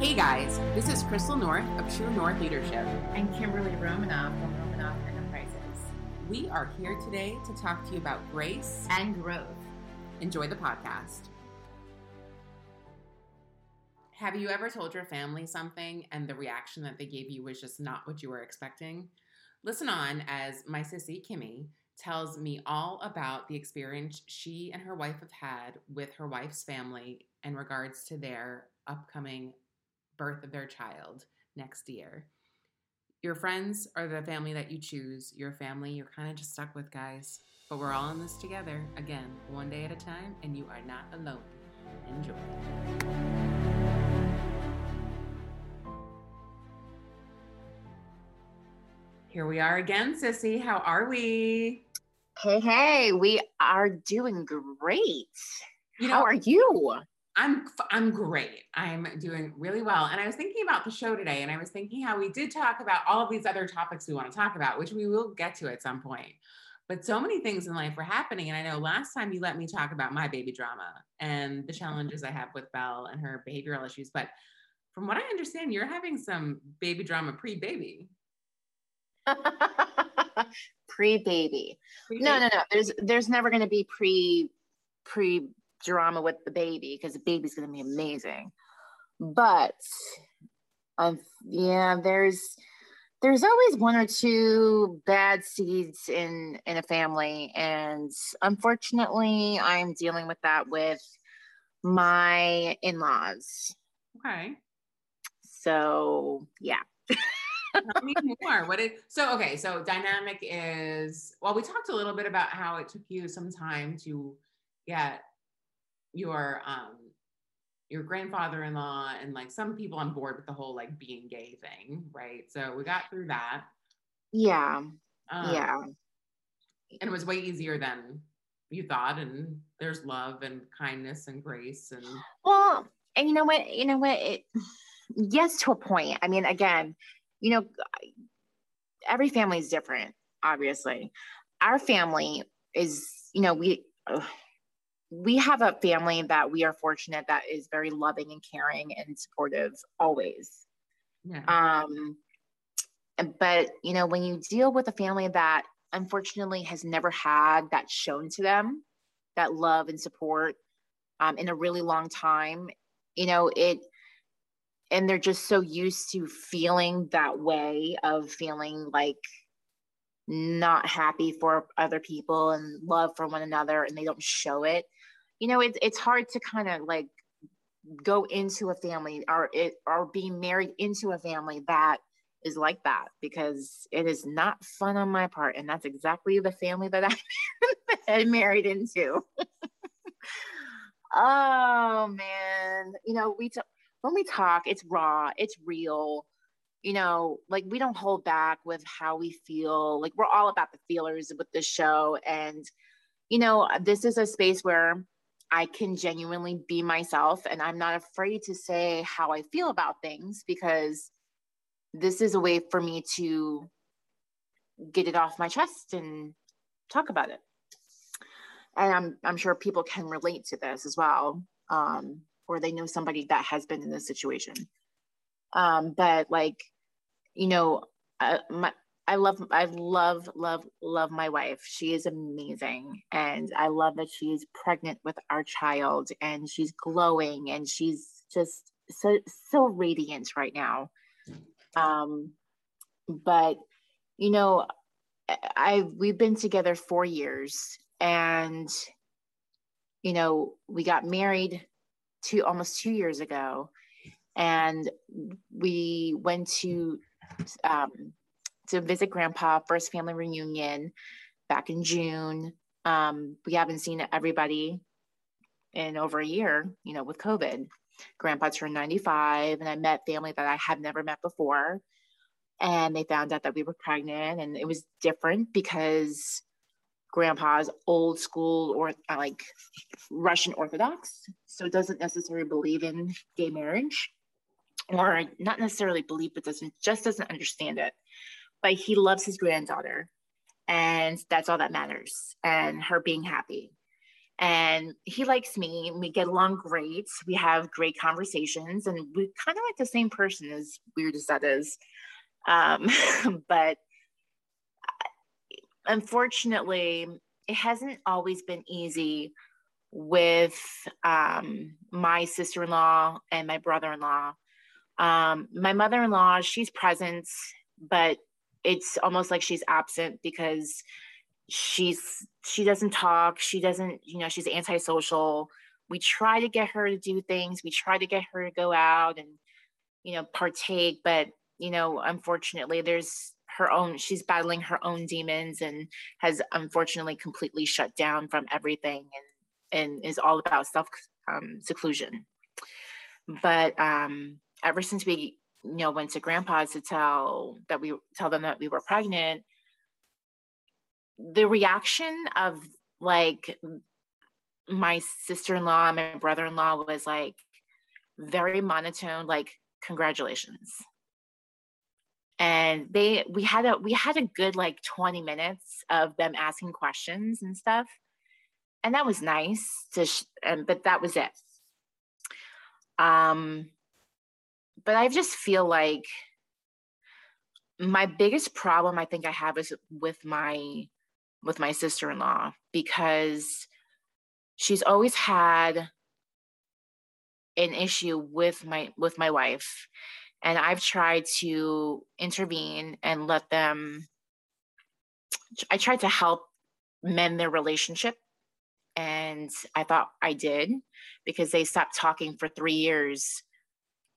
Hey guys, this is Crystal North of True North Leadership. And Kimberly Romanoff from Romanoff Enterprises. We are here today to talk to you about grace and growth. Enjoy the podcast. Have you ever told your family something and the reaction that they gave you was just not what you were expecting? Listen on as my sissy Kimmy tells me all about the experience she and her wife have had with her wife's family in regards to their upcoming birth of their child next year. Your friends are the family that you choose. Your family you're kind of just stuck with, guys. But we're all in this together, again, one day at a time, and you are not alone. Enjoy. Here we are again, Sissy. How are we? Hey, hey, we are doing great. You know, How are you? I'm I'm great. I'm doing really well. And I was thinking about the show today and I was thinking how we did talk about all of these other topics we want to talk about, which we will get to at some point. But so many things in life were happening. And I know last time you let me talk about my baby drama and the mm-hmm. challenges I have with Belle and her behavioral issues. But from what I understand, you're having some baby drama pre-baby. pre-baby. No, no, no. There's there's never gonna be pre pre drama with the baby because the baby's going to be amazing. But um, yeah, there's there's always one or two bad seeds in in a family, and unfortunately, I'm dealing with that with my in-laws. Okay. So yeah. Tell me more. What is so okay? So dynamic is well, we talked a little bit about how it took you some time to get your um your grandfather-in-law and like some people on board with the whole like being gay thing, right? So we got through that. Yeah. Um, yeah. And it was way easier than you thought and there's love and kindness and grace and well and you know what you know what it yes to a point i mean again you know every family is different obviously our family is you know we we have a family that we are fortunate that is very loving and caring and supportive always. Yeah. Um, but you know, when you deal with a family that unfortunately has never had that shown to them, that love and support um, in a really long time, you know, it, and they're just so used to feeling that way of feeling like not happy for other people and love for one another and they don't show it you know it's it's hard to kind of like go into a family or it or being married into a family that is like that because it is not fun on my part and that's exactly the family that i married into oh man you know we t- when we talk it's raw it's real you know, like we don't hold back with how we feel. Like we're all about the feelers with the show. And, you know, this is a space where I can genuinely be myself and I'm not afraid to say how I feel about things because this is a way for me to get it off my chest and talk about it. And I'm, I'm sure people can relate to this as well, um, or they know somebody that has been in this situation. Um, but like, you know, uh, my, I love, I love, love, love my wife. She is amazing. And I love that she's pregnant with our child and she's glowing and she's just so, so radiant right now. Um, but, you know, I, we've been together four years and, you know, we got married two, almost two years ago and we went to um, to visit grandpa first family reunion back in june um, we haven't seen everybody in over a year you know with covid grandpa turned 95 and i met family that i had never met before and they found out that we were pregnant and it was different because grandpa's old school or uh, like russian orthodox so doesn't necessarily believe in gay marriage or not necessarily believe, but doesn't just doesn't understand it. But he loves his granddaughter, and that's all that matters, and her being happy. and he likes me. We get along great. We have great conversations, and we kind of like the same person, as weird as that is. Um, but uh, unfortunately, it hasn't always been easy with um, my sister in law and my brother in law. Um, my mother in law, she's present, but it's almost like she's absent because she's she doesn't talk. She doesn't you know she's antisocial. We try to get her to do things. We try to get her to go out and you know partake but you know unfortunately there's her own she's battling her own demons and has unfortunately completely shut down from everything and and is all about self um, seclusion. But um ever since we you know went to grandpa's to tell that we tell them that we were pregnant the reaction of like my sister-in-law my brother-in-law was like very monotone like congratulations. And they we had a we had a good like 20 minutes of them asking questions and stuff. And that was nice to sh- and, but that was it. Um but i just feel like my biggest problem i think i have is with my with my sister-in-law because she's always had an issue with my with my wife. And I've tried to intervene and let them I tried to help mend their relationship and I thought I did because they stopped talking for 3 years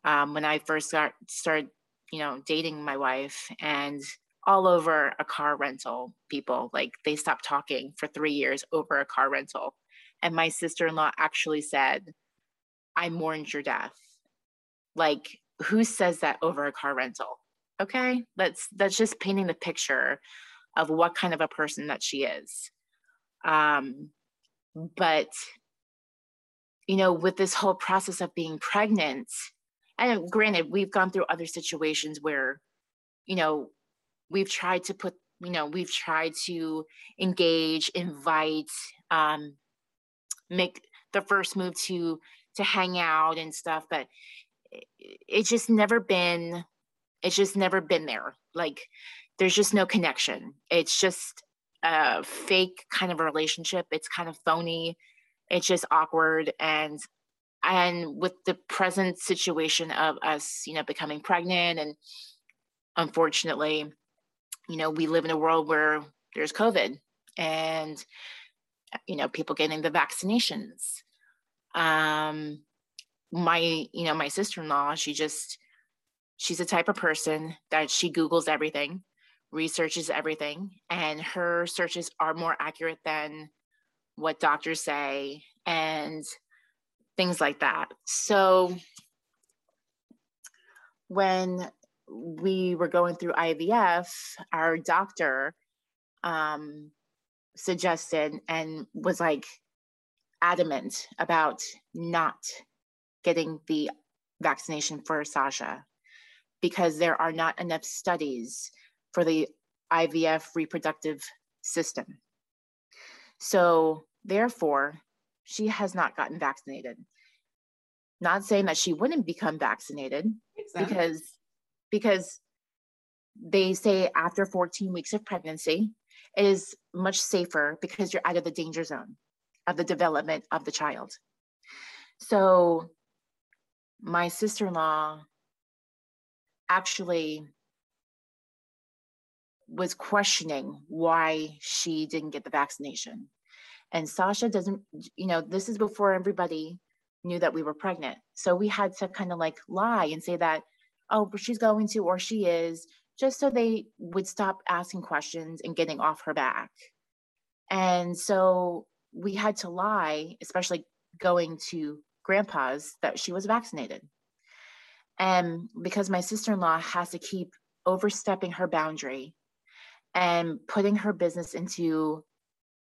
um, when I first got started you know dating my wife and all over a car rental people like they stopped talking for 3 years over a car rental. And my sister-in-law actually said I mourned your death. Like who says that over a car rental? Okay? That's that's just painting the picture of what kind of a person that she is. Um but you know with this whole process of being pregnant and granted we've gone through other situations where you know we've tried to put you know we've tried to engage invite um make the first move to to hang out and stuff but it's just never been it's just never been there. Like there's just no connection. It's just a fake kind of relationship. It's kind of phony. It's just awkward and and with the present situation of us you know becoming pregnant and unfortunately you know we live in a world where there's covid and you know people getting the vaccinations. Um my you know my sister-in-law she just she's the type of person that she googles everything researches everything and her searches are more accurate than what doctors say. And things like that so when we were going through ivf our doctor um, suggested and was like adamant about not getting the vaccination for Sasha because there are not enough studies for the IVF reproductive system. So, therefore, she has not gotten vaccinated. Not saying that she wouldn't become vaccinated exactly. because because they say after 14 weeks of pregnancy it is much safer because you're out of the danger zone of the development of the child. So my sister in law actually was questioning why she didn't get the vaccination. And Sasha doesn't, you know, this is before everybody knew that we were pregnant. So we had to kind of like lie and say that, oh, she's going to, or she is, just so they would stop asking questions and getting off her back. And so we had to lie, especially going to grandpa's that she was vaccinated. And because my sister in law has to keep overstepping her boundary and putting her business into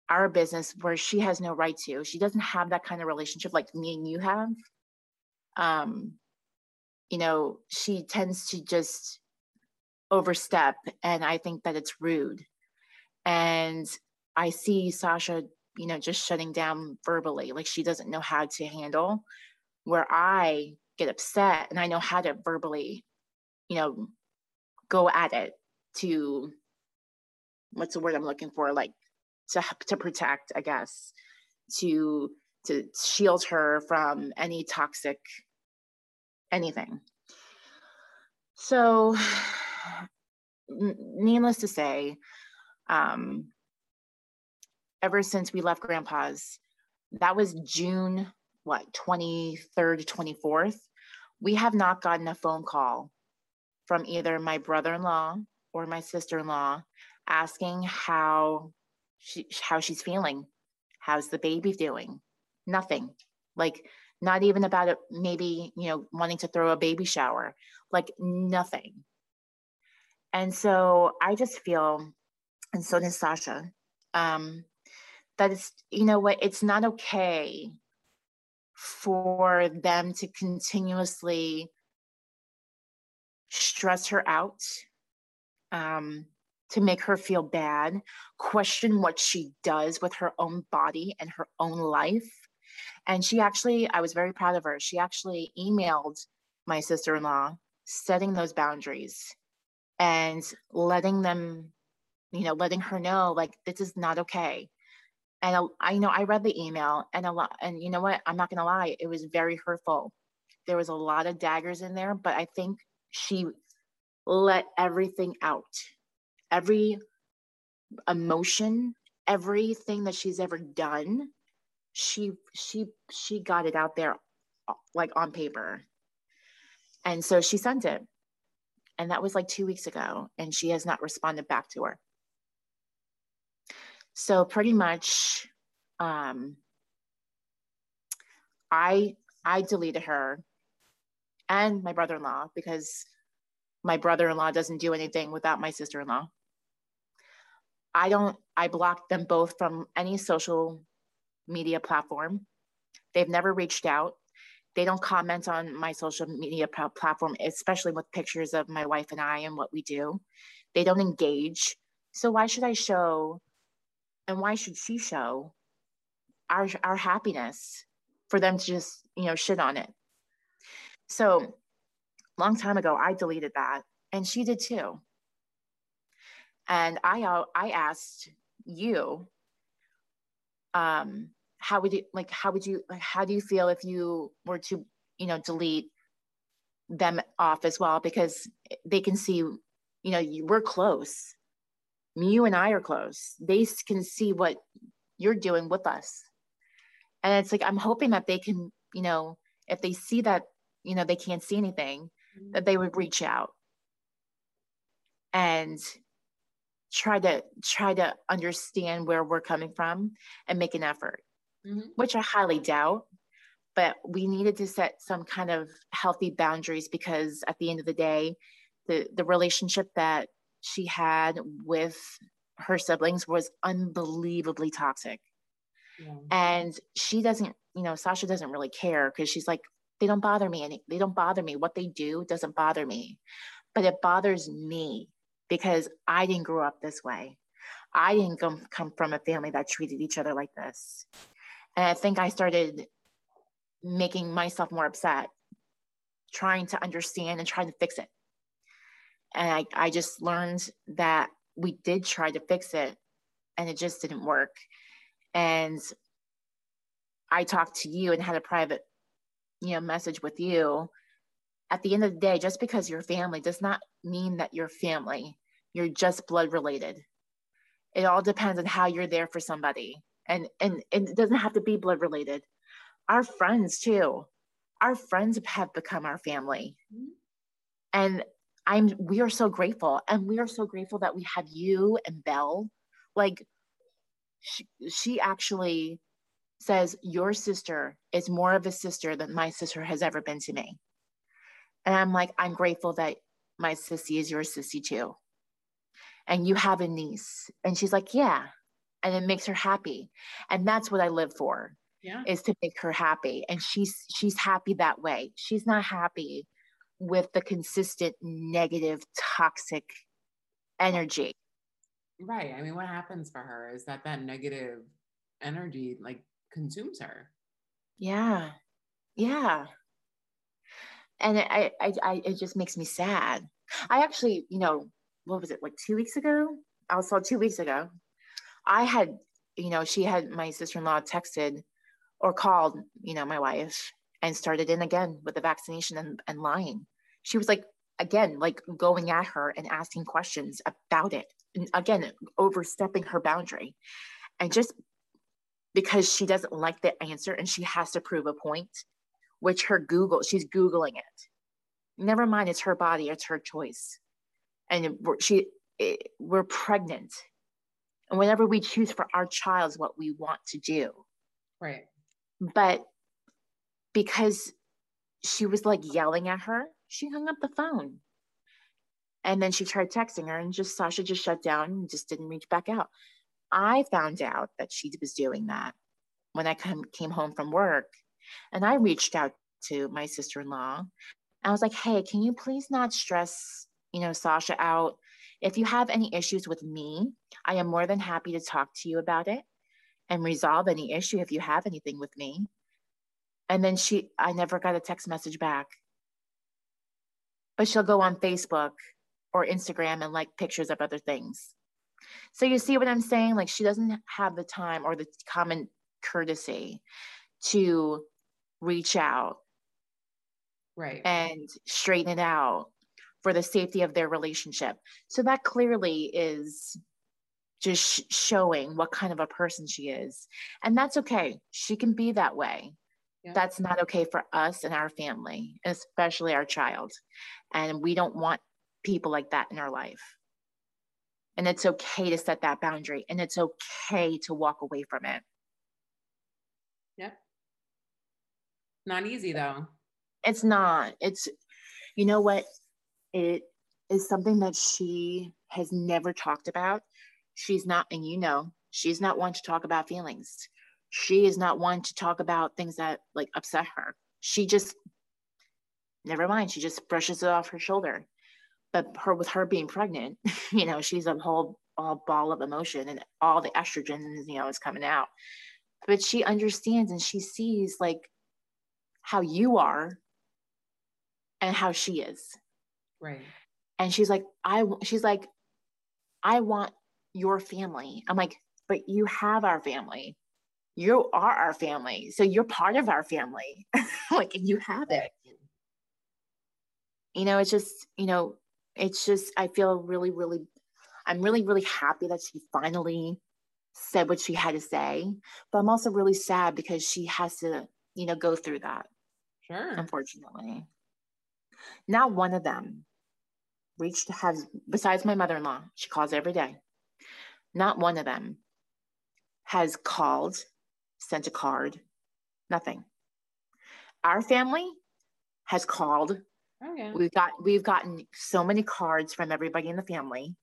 our business where she has no right to, she doesn't have that kind of relationship like me and you have. Um, you know, she tends to just overstep, and I think that it's rude. And I see Sasha you know, just shutting down verbally, like she doesn't know how to handle, where I get upset and I know how to verbally, you know, go at it to what's the word I'm looking for? Like to to protect, I guess, to to shield her from any toxic anything. So, needless to say, um, ever since we left Grandpa's, that was June what 23rd 24th we have not gotten a phone call from either my brother-in-law or my sister-in-law asking how she how she's feeling. How's the baby doing? Nothing. Like not even about it maybe you know wanting to throw a baby shower. Like nothing. And so i just feel and so does sasha um that it's you know what it's not okay for them to continuously stress her out um, to make her feel bad, question what she does with her own body and her own life. And she actually, I was very proud of her. She actually emailed my sister in law, setting those boundaries and letting them, you know, letting her know like this is not okay and I know I read the email and a lot, and you know what? I'm not gonna lie, it was very hurtful. There was a lot of daggers in there, but I think she let everything out, every emotion, everything that she's ever done. She she she got it out there, like on paper, and so she sent it, and that was like two weeks ago, and she has not responded back to her. So pretty much, um, I I deleted her and my brother-in-law because my brother-in-law doesn't do anything without my sister-in-law. I don't. I blocked them both from any social media platform. They've never reached out. They don't comment on my social media platform, especially with pictures of my wife and I and what we do. They don't engage. So why should I show and why should she show our our happiness for them to just you know shit on it so long time ago i deleted that and she did too and i i asked you um how would you like how would you like how do you feel if you were to you know delete them off as well because they can see you know you, we're close you and I are close. They can see what you're doing with us. And it's like, I'm hoping that they can, you know, if they see that, you know, they can't see anything, that they would reach out and try to try to understand where we're coming from and make an effort mm-hmm. which i highly doubt but we needed to set some kind of healthy boundaries because at the end of the day the the relationship that she had with her siblings was unbelievably toxic. Yeah. And she doesn't, you know, Sasha doesn't really care because she's like, they don't bother me. And they don't bother me. What they do doesn't bother me. But it bothers me because I didn't grow up this way. I didn't come, come from a family that treated each other like this. And I think I started making myself more upset, trying to understand and trying to fix it and I, I just learned that we did try to fix it and it just didn't work and i talked to you and had a private you know message with you at the end of the day just because you're family does not mean that you're family. You're just blood related. It all depends on how you're there for somebody. And and, and it doesn't have to be blood related. Our friends too. Our friends have become our family. And I'm we are so grateful. And we are so grateful that we have you and Belle. Like she, she actually says your sister is more of a sister than my sister has ever been to me. And I'm like, I'm grateful that my sissy is your sissy too. And you have a niece. And she's like, yeah. And it makes her happy. And that's what I live for. Yeah. Is to make her happy. And she's she's happy that way. She's not happy with the consistent negative, toxic energy. Right. I mean, what happens for her is that that negative energy like consumes her. Yeah. Yeah. And I, I, I, it just makes me sad. I actually, you know, what was it, like two weeks ago? I was told two weeks ago. I had, you know, she had my sister in law texted or called, you know, my wife and started in again with the vaccination and, and lying. She was like, again, like going at her and asking questions about it. And again, overstepping her boundary. And just because she doesn't like the answer and she has to prove a point, which her Google, she's Googling it. Never mind, it's her body, it's her choice. And we're, she, it, we're pregnant. And whatever we choose for our child is what we want to do. Right. But because she was like yelling at her, she hung up the phone. And then she tried texting her and just Sasha just shut down and just didn't reach back out. I found out that she was doing that when I come, came home from work. And I reached out to my sister-in-law. I was like, hey, can you please not stress, you know, Sasha out? If you have any issues with me, I am more than happy to talk to you about it and resolve any issue if you have anything with me. And then she, I never got a text message back. But she'll go on Facebook or Instagram and like pictures of other things. So you see what I'm saying? Like she doesn't have the time or the common courtesy to reach out right and straighten it out for the safety of their relationship. So that clearly is just sh- showing what kind of a person she is. And that's okay. She can be that way. Yeah. That's not okay for us and our family, especially our child. And we don't want people like that in our life. And it's okay to set that boundary and it's okay to walk away from it. Not easy though. It's not. It's, you know what? It is something that she has never talked about. She's not, and you know, she's not one to talk about feelings she is not one to talk about things that like upset her. She just never mind. She just brushes it off her shoulder. But her with her being pregnant, you know, she's a whole all ball of emotion and all the estrogen, you know, is coming out. But she understands and she sees like how you are and how she is. Right. And she's like, I she's like, I want your family. I'm like, but you have our family you are our family. So you're part of our family. like and you have it. You know, it's just, you know, it's just, I feel really, really, I'm really, really happy that she finally said what she had to say. But I'm also really sad because she has to, you know, go through that. Sure. Unfortunately. Not one of them reached has besides my mother-in-law, she calls every day. Not one of them has called sent a card, nothing. Our family has called. Oh, yeah. We've got we've gotten so many cards from everybody in the family.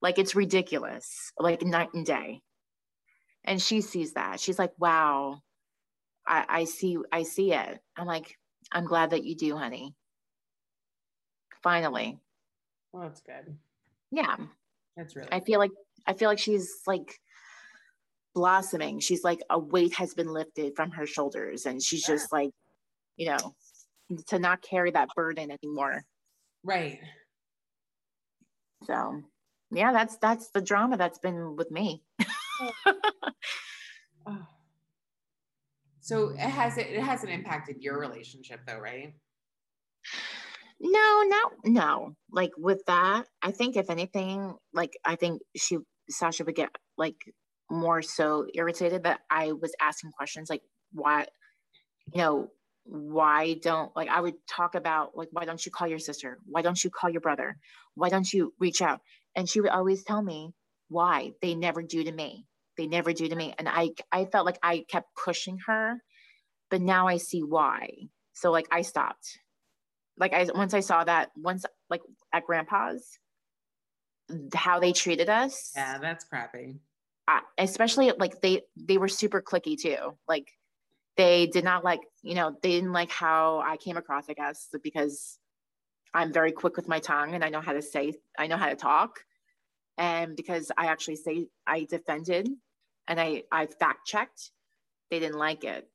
Like it's ridiculous, like night and day. And she sees that. She's like, wow, I, I see, I see it. I'm like, I'm glad that you do, honey. Finally. Well, that's good. Yeah. That's really I feel like I feel like she's like blossoming. She's like a weight has been lifted from her shoulders and she's just like, you know, to not carry that burden anymore. Right. So, yeah, that's that's the drama that's been with me. oh. oh. So it has it hasn't impacted your relationship though, right? No, no, no. Like with that, I think if anything, like I think she Sasha would get like more so irritated that I was asking questions like, why, you know, why don't like I would talk about like why don't you call your sister? Why don't you call your brother? Why don't you reach out? And she would always tell me why they never do to me. They never do to me. And I I felt like I kept pushing her, but now I see why. So like I stopped. Like I once I saw that once like at grandpa's how they treated us. Yeah, that's crappy especially like they they were super cliquey too like they did not like you know they didn't like how i came across i guess because i'm very quick with my tongue and i know how to say i know how to talk and because i actually say i defended and I I fact checked, they didn't like it.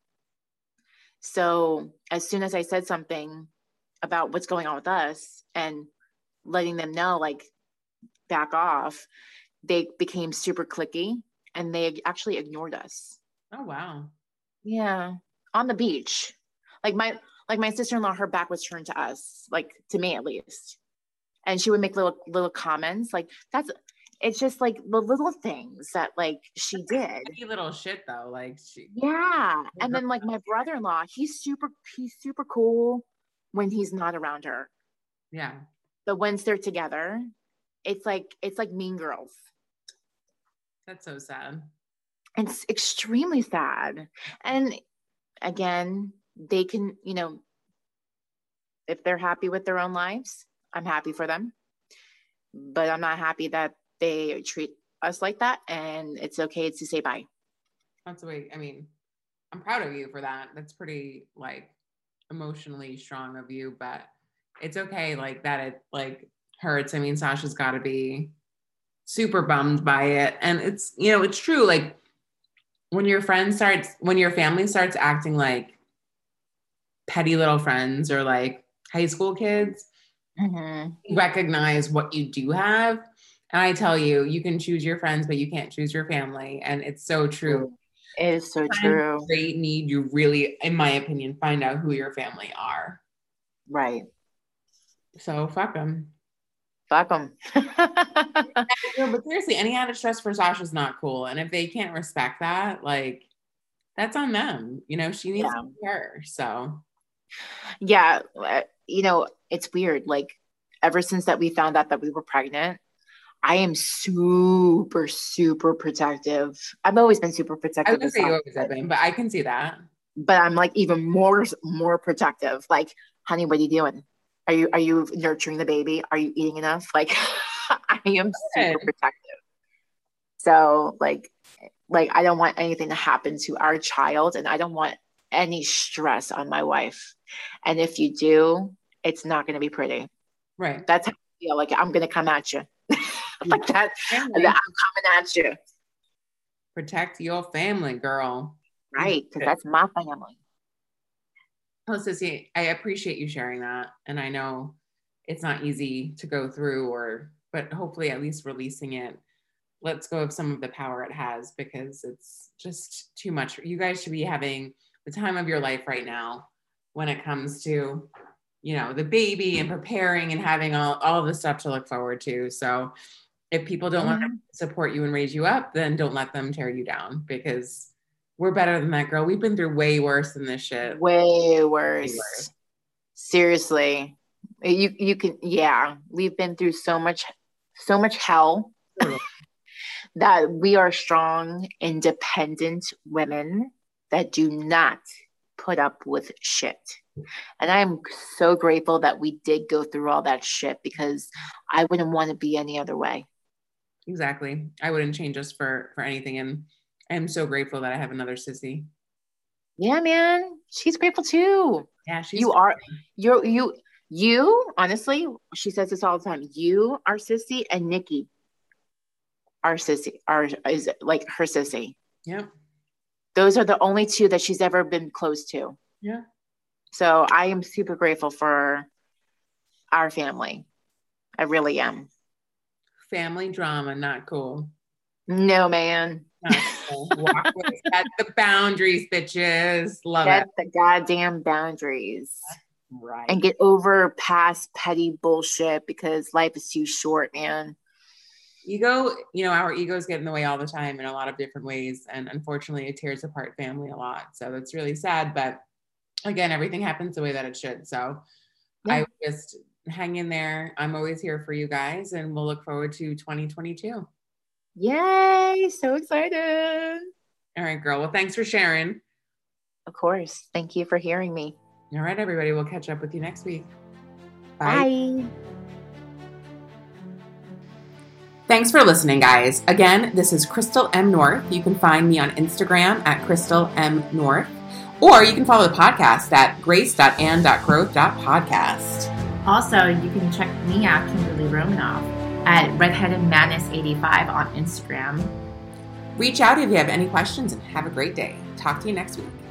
So as soon as I said something about what's going on with us and letting them know like back off, they became super cliquey and they actually ignored us. Oh wow. Yeah, on the beach. Like my like my sister-in-law her back was turned to us, like to me at least. And she would make little little comments like that's it's just like the little things that like she did. Little shit though, like she. Yeah, and then like my brother-in-law, he's super he's super cool when he's not around her. Yeah. But once they're together, it's like it's like Mean Girls. That's so sad. It's extremely sad. And again, they can, you know, if they're happy with their own lives, I'm happy for them. But I'm not happy that they treat us like that. And it's okay to say bye. That's the way, I mean, I'm proud of you for that. That's pretty like emotionally strong of you, but it's okay like that it like hurts. I mean, Sasha's got to be super bummed by it. And it's, you know, it's true. Like when your friend starts, when your family starts acting like petty little friends or like high school kids, mm-hmm. recognize what you do have. And I tell you, you can choose your friends, but you can't choose your family. And it's so true. It is so true. Great need you really, in my opinion, find out who your family are. Right. So fuck them. Fuck them. but seriously, any added stress for Sasha's not cool. And if they can't respect that, like that's on them. You know, she needs yeah. to care. So yeah, uh, you know, it's weird. Like ever since that we found out that we were pregnant, I am super, super protective. I've always been super protective. I would say you always have been, but I can see that. But I'm like even more, more protective. Like, honey, what are you doing? Are you are you nurturing the baby? Are you eating enough? Like, I am super protective. So like, like I don't want anything to happen to our child, and I don't want any stress on my wife. And if you do, it's not going to be pretty. Right. That's how I feel. Like I'm going to come at you. like that. I'm coming at you. Protect your family, girl. Right, because that's my family. Oh, Sissy, I appreciate you sharing that, and I know it's not easy to go through, or but hopefully at least releasing it lets go of some of the power it has because it's just too much. You guys should be having the time of your life right now when it comes to you know the baby and preparing and having all, all the stuff to look forward to so if people don't mm-hmm. want to support you and raise you up, then don't let them tear you down because we're better than that, girl. We've been through way worse than this shit. Way worse. Way worse. Seriously. You you can yeah, we've been through so much so much hell that we are strong, independent women that do not put up with shit. And I'm so grateful that we did go through all that shit because I wouldn't want to be any other way. Exactly. I wouldn't change us for for anything. And I'm so grateful that I have another sissy. Yeah, man. She's grateful too. Yeah, she's you are you're you you honestly, she says this all the time. You are sissy and Nikki are sissy are is like her sissy. Yeah. Those are the only two that she's ever been close to. Yeah. So I am super grateful for our family. I really am family drama, not cool. No, man. Cool. Set the boundaries, bitches. Love Set it. the goddamn boundaries. Right. And get over past petty bullshit because life is too short, man. Ego, you know, our egos get in the way all the time in a lot of different ways. And unfortunately, it tears apart family a lot. So that's really sad. But again, everything happens the way that it should. So yeah. I just hang in there. I'm always here for you guys, and we'll look forward to 2022. Yay! So excited. All right, girl. Well, thanks for sharing. Of course. Thank you for hearing me. All right, everybody. We'll catch up with you next week. Bye. Bye. Thanks for listening, guys. Again, this is Crystal M. North. You can find me on Instagram at Crystal M. North, or you can follow the podcast at grace.and.growth.podcast. Also, you can check me out, Kimberly Romanoff, at Redheaded Madness 85 on Instagram. Reach out if you have any questions and have a great day. Talk to you next week.